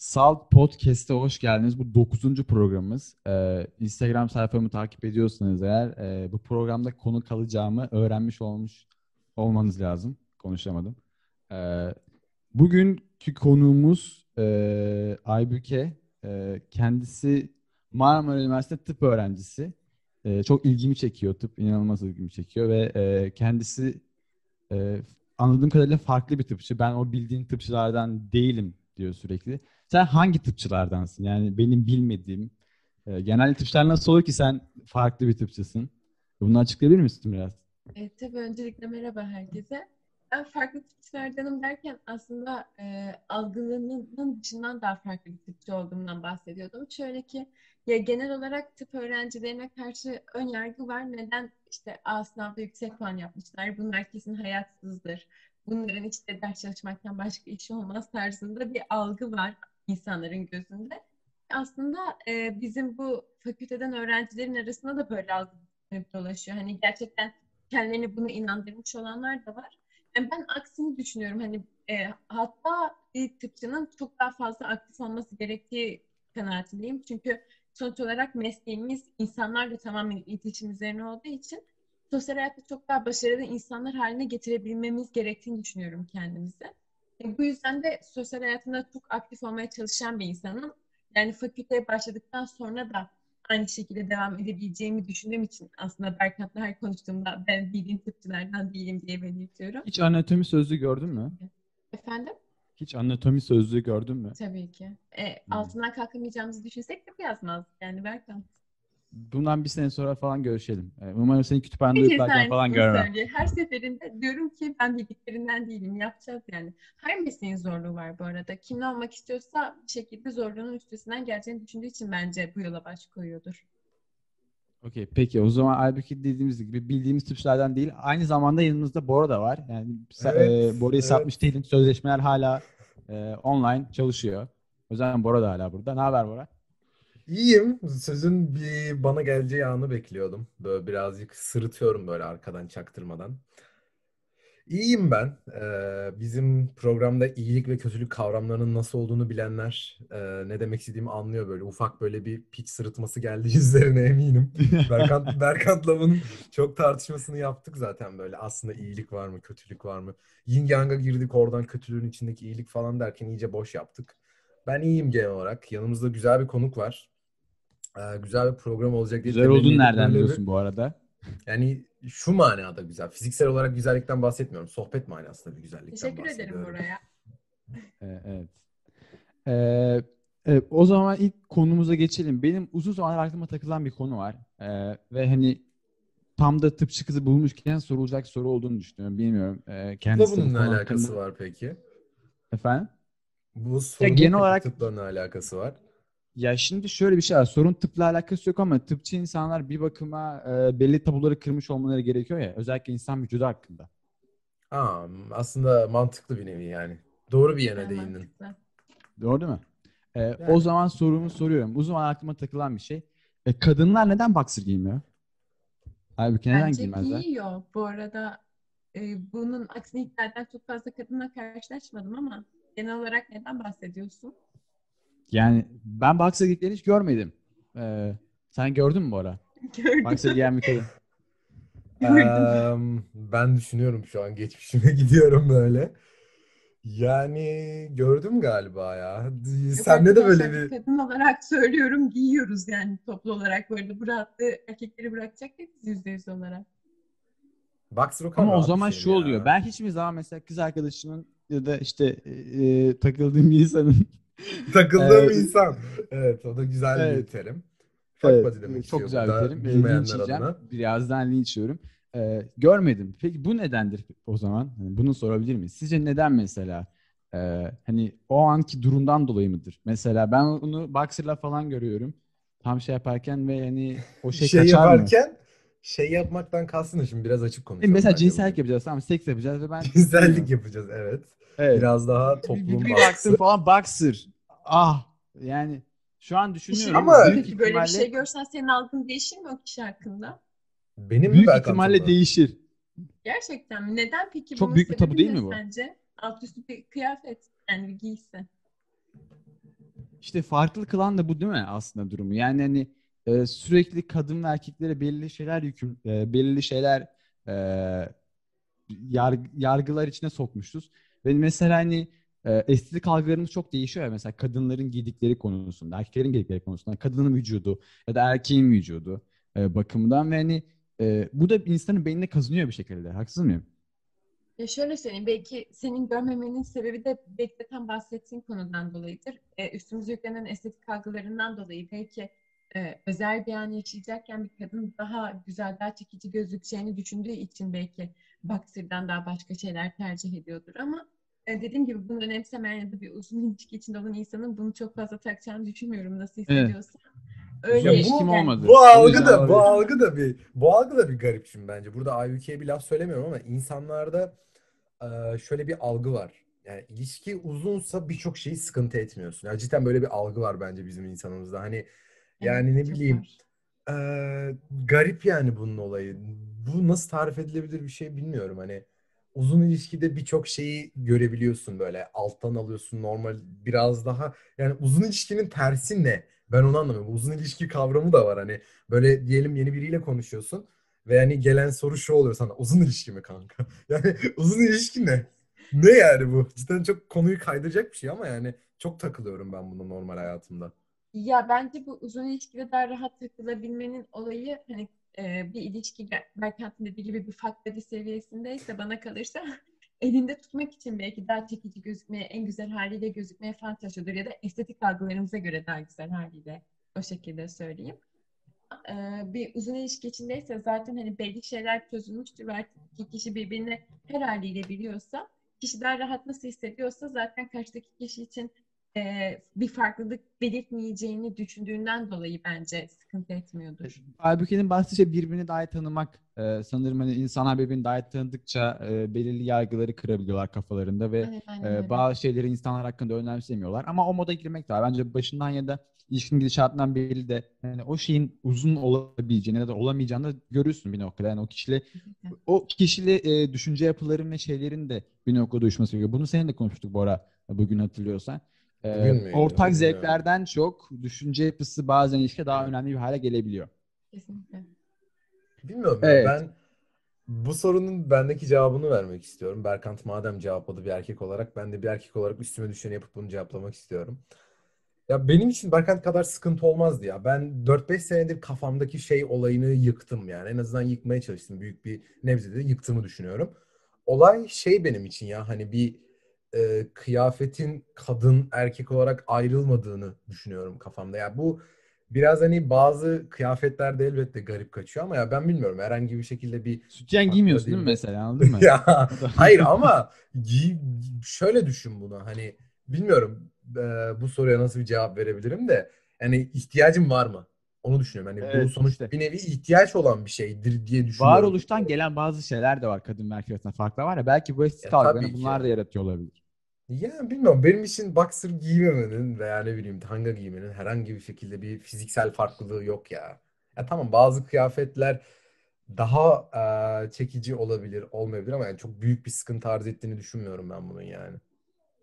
Salt Podcast'e hoş geldiniz. Bu dokuzuncu programımız. Ee, Instagram sayfamı takip ediyorsanız eğer e, bu programda konu kalacağımı öğrenmiş olmuş olmanız lazım. Konuşamadım. Ee, bugünkü konuğumuz e, Aybüke. E, kendisi Marmara Üniversitesi tıp öğrencisi. E, çok ilgimi çekiyor tıp. inanılmaz ilgimi çekiyor ve e, kendisi e, anladığım kadarıyla farklı bir tıpçı. Ben o bildiğin tıpçılardan değilim diyor sürekli. Sen hangi tıpçılardansın? Yani benim bilmediğim. E, genelde tıpçılar nasıl olur ki sen farklı bir tıpçısın? Bunu açıklayabilir misin biraz? E, tabii öncelikle merhaba herkese. Ben farklı tıpçılardanım derken aslında e, algılarının dışından daha farklı bir tıpçı olduğumdan bahsediyordum. Şöyle ki ya genel olarak tıp öğrencilerine karşı ön yargı var. Neden işte A sınavda yüksek puan yapmışlar? Bunlar kesin hayatsızdır. Bunların işte ders çalışmaktan başka işi olmaz tarzında bir algı var insanların gözünde. Aslında e, bizim bu fakülteden öğrencilerin arasında da böyle algı dolaşıyor. Hani gerçekten kendilerini bunu inandırmış olanlar da var. Yani ben aksini düşünüyorum. Hani e, hatta bir tıpçının çok daha fazla aktif olması gerektiği kanaatindeyim. Çünkü sonuç olarak mesleğimiz insanlarla tamamen iletişim üzerine olduğu için sosyal hayatta çok daha başarılı insanlar haline getirebilmemiz gerektiğini düşünüyorum kendimize. E, bu yüzden de sosyal hayatında çok aktif olmaya çalışan bir insanım. Yani fakülteye başladıktan sonra da aynı şekilde devam edebileceğimi düşündüğüm için aslında Berkant'la her konuştuğumda ben bildiğim tıpçılardan değilim diye belirtiyorum. Hiç anatomi sözlüğü gördün mü? Efendim? Hiç anatomi sözlüğü gördün mü? Tabii ki. E, hmm. Altından kalkamayacağımızı düşünsek de bu yazmaz. Yani Berkant. Bundan bir sene sonra falan görüşelim. E, umarım seni kütüphanede uyuklarken falan görmem. Söylüyor. Her seferinde diyorum ki ben bildiklerinden değilim. Yapacağız yani. Her mesleğin zorluğu var bu arada. Kim ne olmak istiyorsa bir şekilde zorluğunun üstesinden geleceğini düşündüğü için bence bu yola baş koyuyordur. Okey peki o zaman halbuki dediğimiz gibi bildiğimiz tıpçılardan değil. Aynı zamanda yanımızda Bora da var. Yani evet, e, Bora'yı evet. satmış değilim. Sözleşmeler hala e, online çalışıyor. O yüzden Bora da hala burada. Ne haber Bora? İyiyim. Sözün bir bana geleceği anı bekliyordum. Böyle birazcık sırıtıyorum böyle arkadan çaktırmadan. İyiyim ben. Ee, bizim programda iyilik ve kötülük kavramlarının nasıl olduğunu bilenler e, ne demek istediğimi anlıyor böyle. Ufak böyle bir piç sırıtması geldi yüzlerine eminim. Berkant, Berkant'la bunun çok tartışmasını yaptık zaten böyle. Aslında iyilik var mı, kötülük var mı? Yin Yang'a girdik oradan kötülüğün içindeki iyilik falan derken iyice boş yaptık. Ben iyiyim genel olarak. Yanımızda güzel bir konuk var. Ee, güzel bir program olacak diye. Güzel olduğunu nereden biliyorsun bu arada? Yani şu manada güzel. Fiziksel olarak güzellikten bahsetmiyorum. Sohbet manasında bir güzellikten Teşekkür ederim buraya. evet. Ee, e, o zaman ilk konumuza geçelim. Benim uzun zamandır aklıma takılan bir konu var. Ee, ve hani tam da tıpçı kızı bulmuşken sorulacak soru olduğunu düşünüyorum. Bilmiyorum. Ee, kendisi bunun ne alakası hakkında... var peki? Efendim? Bu sorunun genel olarak tıpla ne alakası var? Ya şimdi şöyle bir şey var. Sorun tıpla alakası yok ama tıpçı insanlar bir bakıma e, belli tabuları kırmış olmaları gerekiyor ya. Özellikle insan vücudu hakkında. Aa, aslında mantıklı bir nevi yani. Doğru bir yere değindin. Doğru değil mi? E, yani. O zaman sorumu soruyorum. Zaman aklıma takılan bir şey. E, kadınlar neden boxer giymiyor? Halbuki neden Bence giymezler? giyiyor. Bu arada e, bunun aksine hikayeden çok fazla kadınla karşılaşmadım ama genel olarak neden bahsediyorsun? Yani ben boxer giyikleri hiç görmedim. Ee, sen gördün mü bu ara? Gördüm. Boxer giyen bir kadın. um, ben düşünüyorum şu an geçmişime gidiyorum böyle. Yani gördüm galiba ya. Sende de böyle bir... Kadın olarak söylüyorum giyiyoruz yani toplu olarak böyle bu rahatlığı erkekleri bırakacak değiliz yüzde yüz olarak. Boxer o Ama o zaman şu ya. oluyor. Ben hiçbir zaman mesela kız arkadaşımın ya da işte e takıldığım bir insanın Takıldığım evet. insan. Evet o da güzel evet. bir terim. Fuck evet, demek çok güzel bir terim. Bilmeyenler adına. Birazdan linç yiyorum. Ee, görmedim. Peki bu nedendir o zaman? Yani bunu sorabilir miyiz? Sizce neden mesela? Ee, hani o anki durumdan dolayı mıdır? Mesela ben onu boxer'la falan görüyorum. Tam şey yaparken ve hani o şey, şey kaçar yaparken mı? Şey yapmaktan kastın şimdi biraz açık konuşalım. Mesela cinsellik yapacağız tamam seks yapacağız ve ben cinsellik yapacağız evet. Evet. Biraz daha toplum Bir baktım falan boxer. Ah yani şu an düşünüyorum. Ama büyük peki böyle bir şey görsen senin algın değişir mi o kişi hakkında? Benim büyük ihtimalle aklımda. değişir. Gerçekten mi? Neden peki? Çok büyük bir tabu değil mi bu? Sence alt üstü bir kıyafet yani bir giysi. işte farklı kılan da bu değil mi aslında durumu? Yani hani e, sürekli kadın ve erkeklere belirli şeyler yüküm, e, belirli şeyler e, yarg- yargılar içine sokmuşuz. Ve mesela hani e, estetik algılarımız çok değişiyor ya mesela kadınların giydikleri konusunda, erkeklerin giydikleri konusunda, kadının vücudu ya da erkeğin vücudu e, bakımından ve hani e, bu da insanın beynine kazınıyor bir şekilde. Haksız mıyım? Ya şöyle söyleyeyim, belki senin görmemenin sebebi de tam bahsettiğin konudan dolayıdır. E, üstümüze yüklenen estetik algılarından dolayı belki e, özel bir an yaşayacakken bir kadın daha güzel, daha çekici gözükeceğini düşündüğü için belki boxer'dan daha başka şeyler tercih ediyordur ama e, dediğim gibi bunu önemsemeyen ya da bir uzun ilişki içinde olan insanın bunu çok fazla takacağını düşünmüyorum nasıl hissediyorsa. Öyle Ya bu- olmadı? Bu algı da bu algı da bir bu algı da bir garip şimdi bence. Burada Aybüke'ye bir laf söylemiyorum ama insanlarda e, şöyle bir algı var. Yani ilişki uzunsa birçok şeyi sıkıntı etmiyorsun. Yani cidden böyle bir algı var bence bizim insanımızda. Hani yani ne bileyim e, garip yani bunun olayı. Bu nasıl tarif edilebilir bir şey bilmiyorum. Hani uzun ilişkide birçok şeyi görebiliyorsun böyle alttan alıyorsun normal biraz daha yani uzun ilişkinin tersi ne? Ben onu anlamıyorum. Uzun ilişki kavramı da var hani böyle diyelim yeni biriyle konuşuyorsun ve hani gelen soru şu oluyor sana uzun ilişki mi kanka? Yani uzun ilişki ne? Ne yani bu? Cidden çok konuyu kaydıracak bir şey ama yani çok takılıyorum ben buna normal hayatımda. Ya bence bu uzun ilişkide daha rahat takılabilmenin olayı hani e, bir ilişki Berkant'ın dediği gibi bir buddy seviyesindeyse bana kalırsa elinde tutmak için belki daha çekici gözükmeye, en güzel haliyle gözükmeye falan çalışıyordur ya da estetik algılarımıza göre daha güzel haliyle o şekilde söyleyeyim. E, bir uzun ilişki içindeyse zaten hani belli şeyler çözülmüştür ve iki kişi birbirini her haliyle biliyorsa kişi daha rahat nasıl hissediyorsa zaten karşıdaki kişi için e, bir farklılık belirtmeyeceğini düşündüğünden dolayı bence sıkıntı etmiyordur. Aybüke'nin bahsettiği şey birbirini daha iyi tanımak. Ee, sanırım hani insanlar birbirini daha iyi tanıdıkça e, belirli yargıları kırabiliyorlar kafalarında ve Aynen, e, bazı şeyleri insanlar hakkında önemsemiyorlar. Ama o moda girmek de var. Bence başından ya da ilişkinin gidişatından belli de yani o şeyin uzun olabileceğini ya da olamayacağını da görürsün bir noktada. Yani o kişiyle o kişiyle e, düşünce yapıların ve şeylerin de bir noktada uyuşması gerekiyor. Bunu seninle konuştuk Bora bugün hatırlıyorsan. Ee, ortak zevklerden çok düşünce yapısı bazen ilişkide daha önemli bir hale gelebiliyor. Kesinlikle. Bilmiyorum Evet. ben bu sorunun bendeki cevabını vermek istiyorum. Berkant madem cevapladı bir erkek olarak ben de bir erkek olarak üstüme düşeni yapıp bunu cevaplamak istiyorum. Ya benim için Berkant kadar sıkıntı olmazdı ya. Ben 4-5 senedir kafamdaki şey olayını yıktım yani. En azından yıkmaya çalıştım. Büyük bir nebzede yıktığımı düşünüyorum. Olay şey benim için ya hani bir e, kıyafetin kadın erkek olarak ayrılmadığını düşünüyorum kafamda. Ya bu biraz hani bazı kıyafetlerde elbette garip kaçıyor ama ya ben bilmiyorum herhangi bir şekilde bir Sütyen giymiyorsun değil mi mesela anladın mı? ya hayır ama giy, şöyle düşün bunu hani bilmiyorum e, bu soruya nasıl bir cevap verebilirim de yani ihtiyacım var mı? Onu düşünüyorum. Hani bu Evet, sonuçta işte. bir nevi ihtiyaç olan bir şeydir diye düşünüyorum. Varoluştan gelen bazı şeyler de var kadın erkek arasında farklar var ya belki bu estetik ki. bunlar da yaratıyor olabilir. Ya bilmiyorum benim için boxer giymemenin veya ne bileyim tanga giymenin herhangi bir şekilde bir fiziksel farklılığı yok ya. Ya tamam bazı kıyafetler daha e, çekici olabilir, olmayabilir ama yani çok büyük bir sıkıntı arz ettiğini düşünmüyorum ben bunun yani.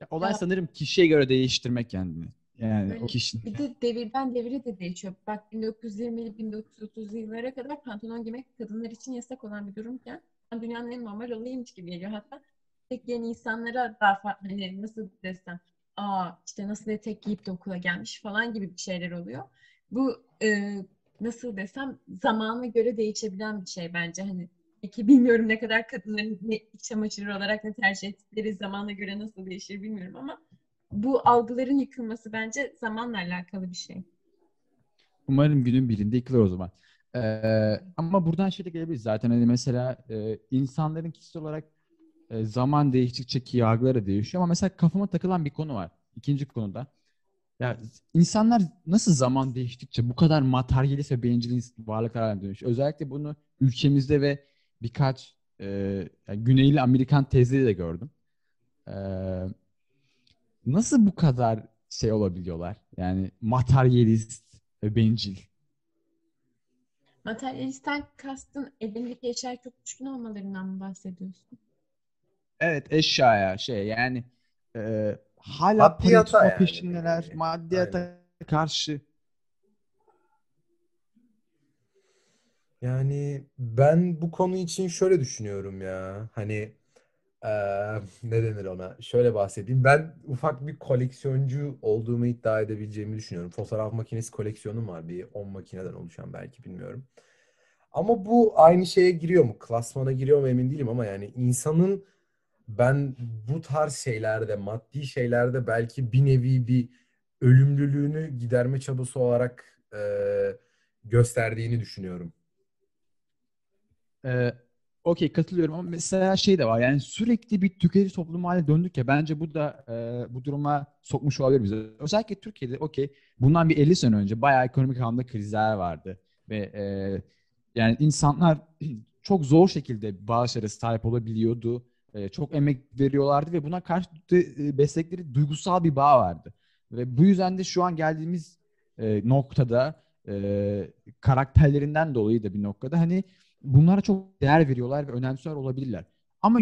Ya olay Ya- sanırım kişiye göre değiştirmek kendini. Yani Öyle. o kişinin. Bir de devirden devire de değişiyor. Bak 1920'li 1930'lu yıllara kadar pantolon giymek kadınlar için yasak olan bir durumken ben dünyanın en normal olayıymış gibi geliyor. Hatta tek yeni insanlara daha farklı hani nasıl desem aa işte nasıl etek giyip de okula gelmiş falan gibi bir şeyler oluyor. Bu e, nasıl desem zamana göre değişebilen bir şey bence hani Peki bilmiyorum ne kadar kadınların ne iç çamaşırı olarak ne tercih ettikleri zamana göre nasıl değişir bilmiyorum ama bu algıların yıkılması bence zamanla alakalı bir şey. Umarım günün birinde yıkılır o zaman. Ee, ama buradan şey de gelebilir zaten hani mesela e, insanların kişisel olarak e, zaman değiştikçe ki yargıları değişiyor ama mesela kafama takılan bir konu var. İkinci konuda. Ya insanlar nasıl zaman değiştikçe bu kadar materyalist ve bencil varlıklar haline dönüşüyor? Özellikle bunu ülkemizde ve birkaç e, yani Güneyli Amerikan teyzeyi de gördüm. Ee, nasıl bu kadar şey olabiliyorlar? Yani materyalist ve bencil. Materyalistten kastın elindeki eşyaya çok düşkün olmalarından mı bahsediyorsun? Evet eşyaya şey yani e, hala Maddiyata yani. peşindeler. Maddiyata karşı. Yani ben bu konu için şöyle düşünüyorum ya. Hani eee, ne denir ona? Şöyle bahsedeyim. Ben ufak bir koleksiyoncu olduğumu iddia edebileceğimi düşünüyorum. Fotoğraf makinesi koleksiyonum var. Bir 10 makineden oluşan belki bilmiyorum. Ama bu aynı şeye giriyor mu? Klasmana giriyor mu emin değilim ama yani insanın ben bu tarz şeylerde, maddi şeylerde belki bir nevi bir ölümlülüğünü giderme çabası olarak eee, gösterdiğini düşünüyorum. Ee, okey katılıyorum ama mesela şey de var yani sürekli bir tüketici toplumu haline döndük ya bence bu da e, bu duruma sokmuş olabilir bizi. Özellikle Türkiye'de okey bundan bir 50 sene önce bayağı ekonomik anlamda krizler vardı ve e, yani insanlar çok zor şekilde bağışlara sahip olabiliyordu. E, çok emek veriyorlardı ve buna karşı e, besledikleri duygusal bir bağ vardı. Ve bu yüzden de şu an geldiğimiz e, noktada e, karakterlerinden dolayı da bir noktada hani bunlara çok değer veriyorlar ve önemsiyor olabilirler. Ama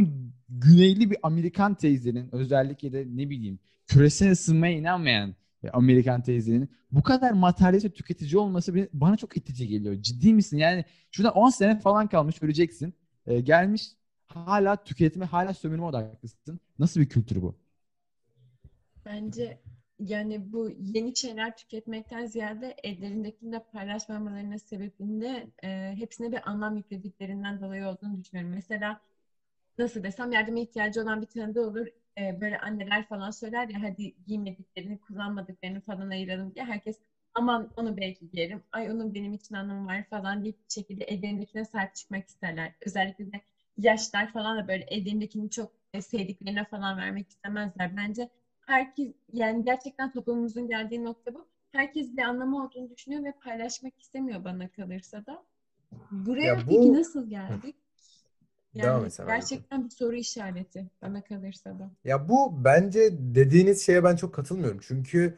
güneyli bir Amerikan teyzenin özellikle de ne bileyim küresel ısınmaya inanmayan Amerikan teyzenin bu kadar materyalist tüketici olması bana çok itici geliyor. Ciddi misin? Yani şurada 10 sene falan kalmış öleceksin. Ee, gelmiş hala tüketime, hala sömürme odaklısın. Nasıl bir kültür bu? Bence yani bu yeni şeyler tüketmekten ziyade ellerindekini de paylaşmamalarının sebebinde e, hepsine bir anlam yüklediklerinden dolayı olduğunu düşünüyorum. Mesela nasıl desem yardıma ihtiyacı olan bir tanıdığı olur. E, böyle anneler falan söyler ya hadi giymediklerini, kullanmadıklarını falan ayıralım diye. Herkes aman onu belki giyerim. Ay onun benim için anlamı var falan deyip bir şekilde ellerindekine sahip çıkmak isterler. Özellikle de yaşlar falan da böyle ellerindekini çok e, sevdiklerine falan vermek istemezler. Bence herkes yani gerçekten toplumumuzun geldiği nokta bu. Herkes bir anlamı olduğunu düşünüyor ve paylaşmak istemiyor bana kalırsa da. Buraya Ya peki bu nasıl geldik? devam Yani et gerçekten bir soru işareti bana kalırsa da. Ya bu bence dediğiniz şeye ben çok katılmıyorum. Çünkü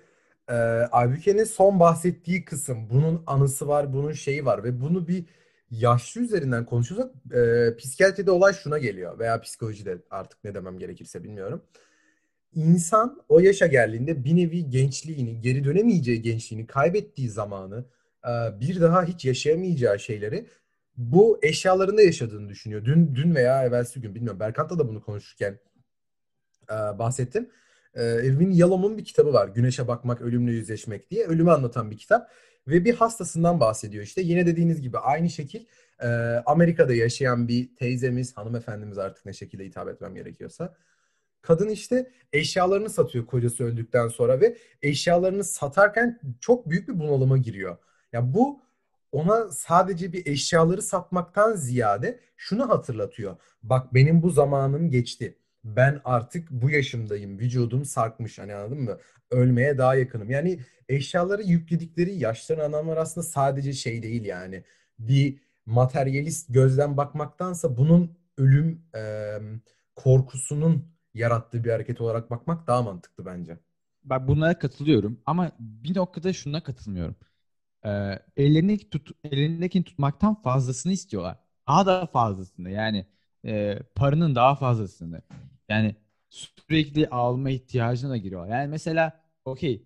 e, Aybüke'nin son bahsettiği kısım bunun anısı var, bunun şeyi var ve bunu bir yaşlı üzerinden konuşursak e, psikiyatride olay şuna geliyor veya psikolojide artık ne demem gerekirse bilmiyorum. İnsan o yaşa geldiğinde bir nevi gençliğini, geri dönemeyeceği gençliğini kaybettiği zamanı, e, bir daha hiç yaşayamayacağı şeyleri bu eşyalarında yaşadığını düşünüyor. Dün dün veya evvelsi gün bilmiyorum. Berkant'la da bunu konuşurken e, bahsettim. E, Irvin Yalom'un bir kitabı var. Güneşe Bakmak, Ölümle Yüzleşmek diye. Ölümü anlatan bir kitap. Ve bir hastasından bahsediyor işte. Yine dediğiniz gibi aynı şekil e, Amerika'da yaşayan bir teyzemiz, hanımefendimiz artık ne şekilde hitap etmem gerekiyorsa. Kadın işte eşyalarını satıyor kocası öldükten sonra ve eşyalarını satarken çok büyük bir bunalıma giriyor. Ya bu ona sadece bir eşyaları satmaktan ziyade şunu hatırlatıyor. Bak benim bu zamanım geçti. Ben artık bu yaşımdayım. Vücudum sarkmış. Hani anladın mı? Ölmeye daha yakınım. Yani eşyaları yükledikleri yaşların anlamları aslında sadece şey değil yani. Bir materyalist gözden bakmaktansa bunun ölüm e, korkusunun yarattığı bir hareket olarak bakmak daha mantıklı bence. Bak bunlara katılıyorum ama bir noktada şuna katılmıyorum. Ee, ellerindeki tut, ellerindekini tutmaktan fazlasını istiyorlar. Daha da fazlasını yani e, paranın daha fazlasını. Yani sürekli alma ihtiyacına da giriyorlar. Yani mesela okey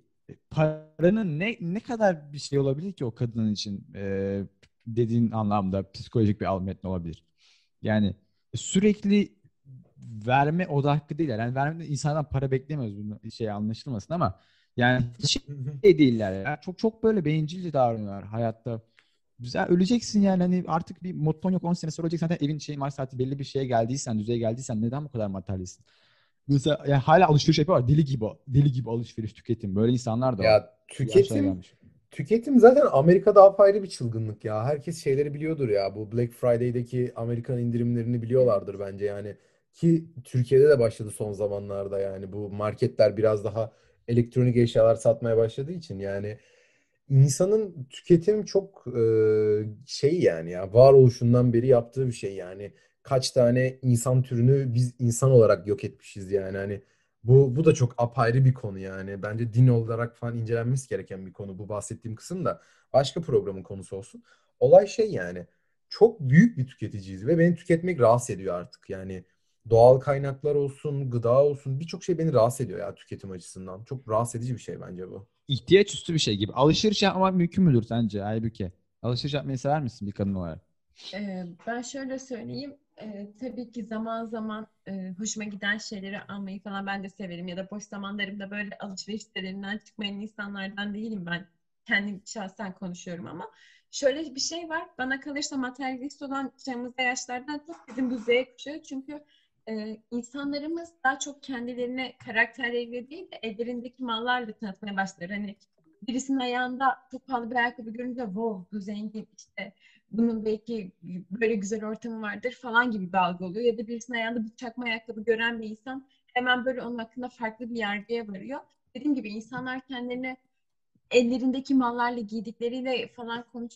paranın ne ne kadar bir şey olabilir ki o kadının için e, dediğin anlamda psikolojik bir al metni olabilir. Yani sürekli verme odaklı değil. Yani vermeden insandan para beklemiyoruz bunu şey anlaşılmasın ama yani hiç şey değiller ya. Çok çok böyle bencilce davranıyorlar hayatta. Güzel öleceksin yani hani artık bir motton yok 10 sene sonra öleceksin. Zaten evin şey mal saati belli bir şeye geldiysen, düzeye geldiysen neden bu kadar materyalistsin? Mesela yani hala alışveriş yapıyorlar. Deli gibi, deli gibi alışveriş tüketim. Böyle insanlar da. Ya tüketim. Tüketim zaten Amerika'da apayrı bir çılgınlık ya. Herkes şeyleri biliyordur ya. Bu Black Friday'deki Amerikan indirimlerini biliyorlardır bence yani. Ki Türkiye'de de başladı son zamanlarda yani. Bu marketler biraz daha elektronik eşyalar satmaya başladığı için yani insanın tüketim çok e, şey yani ya varoluşundan beri yaptığı bir şey yani. Kaç tane insan türünü biz insan olarak yok etmişiz yani. Hani bu, bu da çok apayrı bir konu yani. Bence din olarak falan incelenmesi gereken bir konu. Bu bahsettiğim kısım da başka programın konusu olsun. Olay şey yani çok büyük bir tüketiciyiz ve beni tüketmek rahatsız ediyor artık. Yani doğal kaynaklar olsun, gıda olsun birçok şey beni rahatsız ediyor ya tüketim açısından. Çok rahatsız edici bir şey bence bu. İhtiyaç üstü bir şey gibi. Alışveriş yapmak mümkün müdür sence Aybüke? Alışveriş yapmayı sever misin bir kadın olarak? Ee, ben şöyle söyleyeyim. Ee, tabii ki zaman zaman e, hoşuma giden şeyleri almayı falan ben de severim. Ya da boş zamanlarımda böyle alışveriş sitelerinden çıkmayan insanlardan değilim ben. Kendim şahsen konuşuyorum ama şöyle bir şey var. Bana kalırsa materyalist olan çağımızda yaşlardan çok bizim bu Z kuşağı. Çünkü e, insanlarımız daha çok kendilerine karakterleriyle değil de ellerindeki mallarla tanıtmaya başlar. Hani birisinin ayağında çok pahalı bir ayakkabı görünce wow bu zengin işte bunun belki böyle güzel ortamı vardır falan gibi bir algı oluyor. Ya da birisinin ayağında bir çakma ayakkabı gören bir insan hemen böyle onun hakkında farklı bir yargıya varıyor. Dediğim gibi insanlar kendilerini ellerindeki mallarla giydikleriyle falan konuş,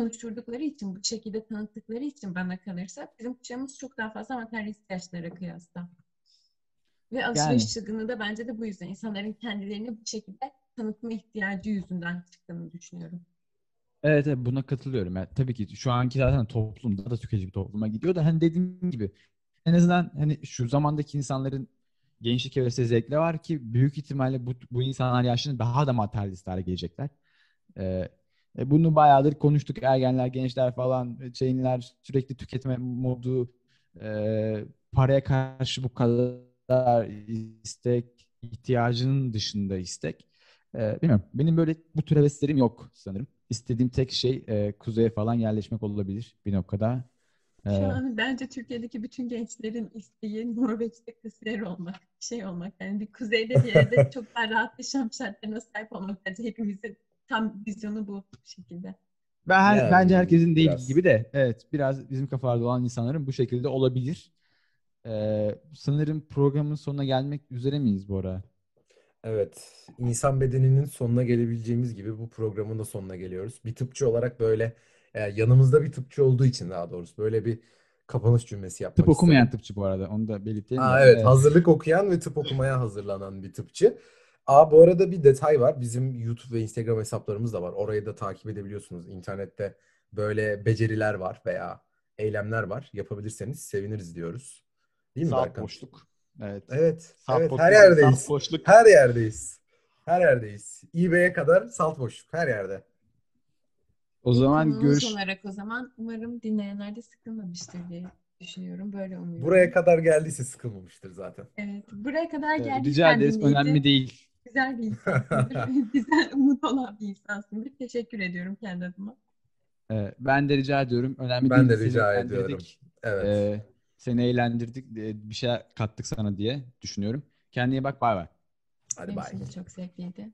konuşturdukları için, bu şekilde tanıttıkları için bana kalırsa bizim kuşağımız çok daha fazla materyalist ihtiyaçlara kıyasla. Ve alışveriş Yani. çılgınlığı da bence de bu yüzden. insanların kendilerini bu şekilde tanıtma ihtiyacı yüzünden çıktığını düşünüyorum. Evet, evet buna katılıyorum. Yani tabii ki şu anki zaten toplum daha da tüketici bir topluma gidiyor da hani dediğim gibi en azından hani şu zamandaki insanların gençlik hevesi zevkleri var ki büyük ihtimalle bu, bu insanlar yaşında daha da materyalist hale gelecekler. Ee, e, bunu bayağıdır konuştuk. Ergenler, gençler falan şeyinler sürekli tüketme modu e, paraya karşı bu kadar istek ihtiyacının dışında istek. E, bilmiyorum. Benim böyle bu tür heveslerim yok sanırım. İstediğim tek şey e, kuzeye falan yerleşmek olabilir bir noktada. E, Şu an bence Türkiye'deki bütün gençlerin isteği Norveç'te kasiyer olmak, şey olmak. Yani bir kuzeyde bir yerde çok daha rahat yaşam şartlarına sahip olmak. Bence hepimizin tam vizyonu bu şekilde. ben her- Yani bence herkesin değil biraz. gibi de evet biraz bizim kafalarda olan insanların bu şekilde olabilir. E, sanırım programın sonuna gelmek üzere miyiz bu ara? Evet, insan bedeninin sonuna gelebileceğimiz gibi bu programın da sonuna geliyoruz. Bir tıpçı olarak böyle e, yanımızda bir tıpçı olduğu için daha doğrusu böyle bir kapanış cümlesi yapmak Tıp okumayan istedim. tıpçı bu arada. Onu da belirtelim Aa, evet, Evet. hazırlık okuyan ve tıp okumaya hazırlanan bir tıpçı. Aa, bu arada bir detay var. Bizim YouTube ve Instagram hesaplarımız da var. Orayı da takip edebiliyorsunuz. İnternette böyle beceriler var veya eylemler var. Yapabilirseniz seviniriz diyoruz. Değil mi Salt Berkan? boşluk. Evet. Evet, Salt evet boşluk. her yerdeyiz. Boşluk. Her yerdeyiz. Her yerdeyiz. eBay'e kadar salt boşluk her yerde. O zaman Konumuz görüş olarak o zaman umarım dinleyenler de sıkılmamıştır diye düşünüyorum. Böyle umuyorum. Buraya kadar geldiyse sıkılmamıştır zaten. Evet, buraya kadar geldiysen rica ederiz. dinleyici, Önemli değil. Güzel bir insansındır. Güzel, umut olan bir insansındır. Teşekkür ediyorum kendi adıma. Ee, ben de rica ediyorum. Önemli Ben değil. de rica ediyorum. Evet. Ee, seni eğlendirdik. Ee, bir şey kattık sana diye düşünüyorum. Kendine bak. Bay bay. Hadi Benim bay. çok zevkliydi.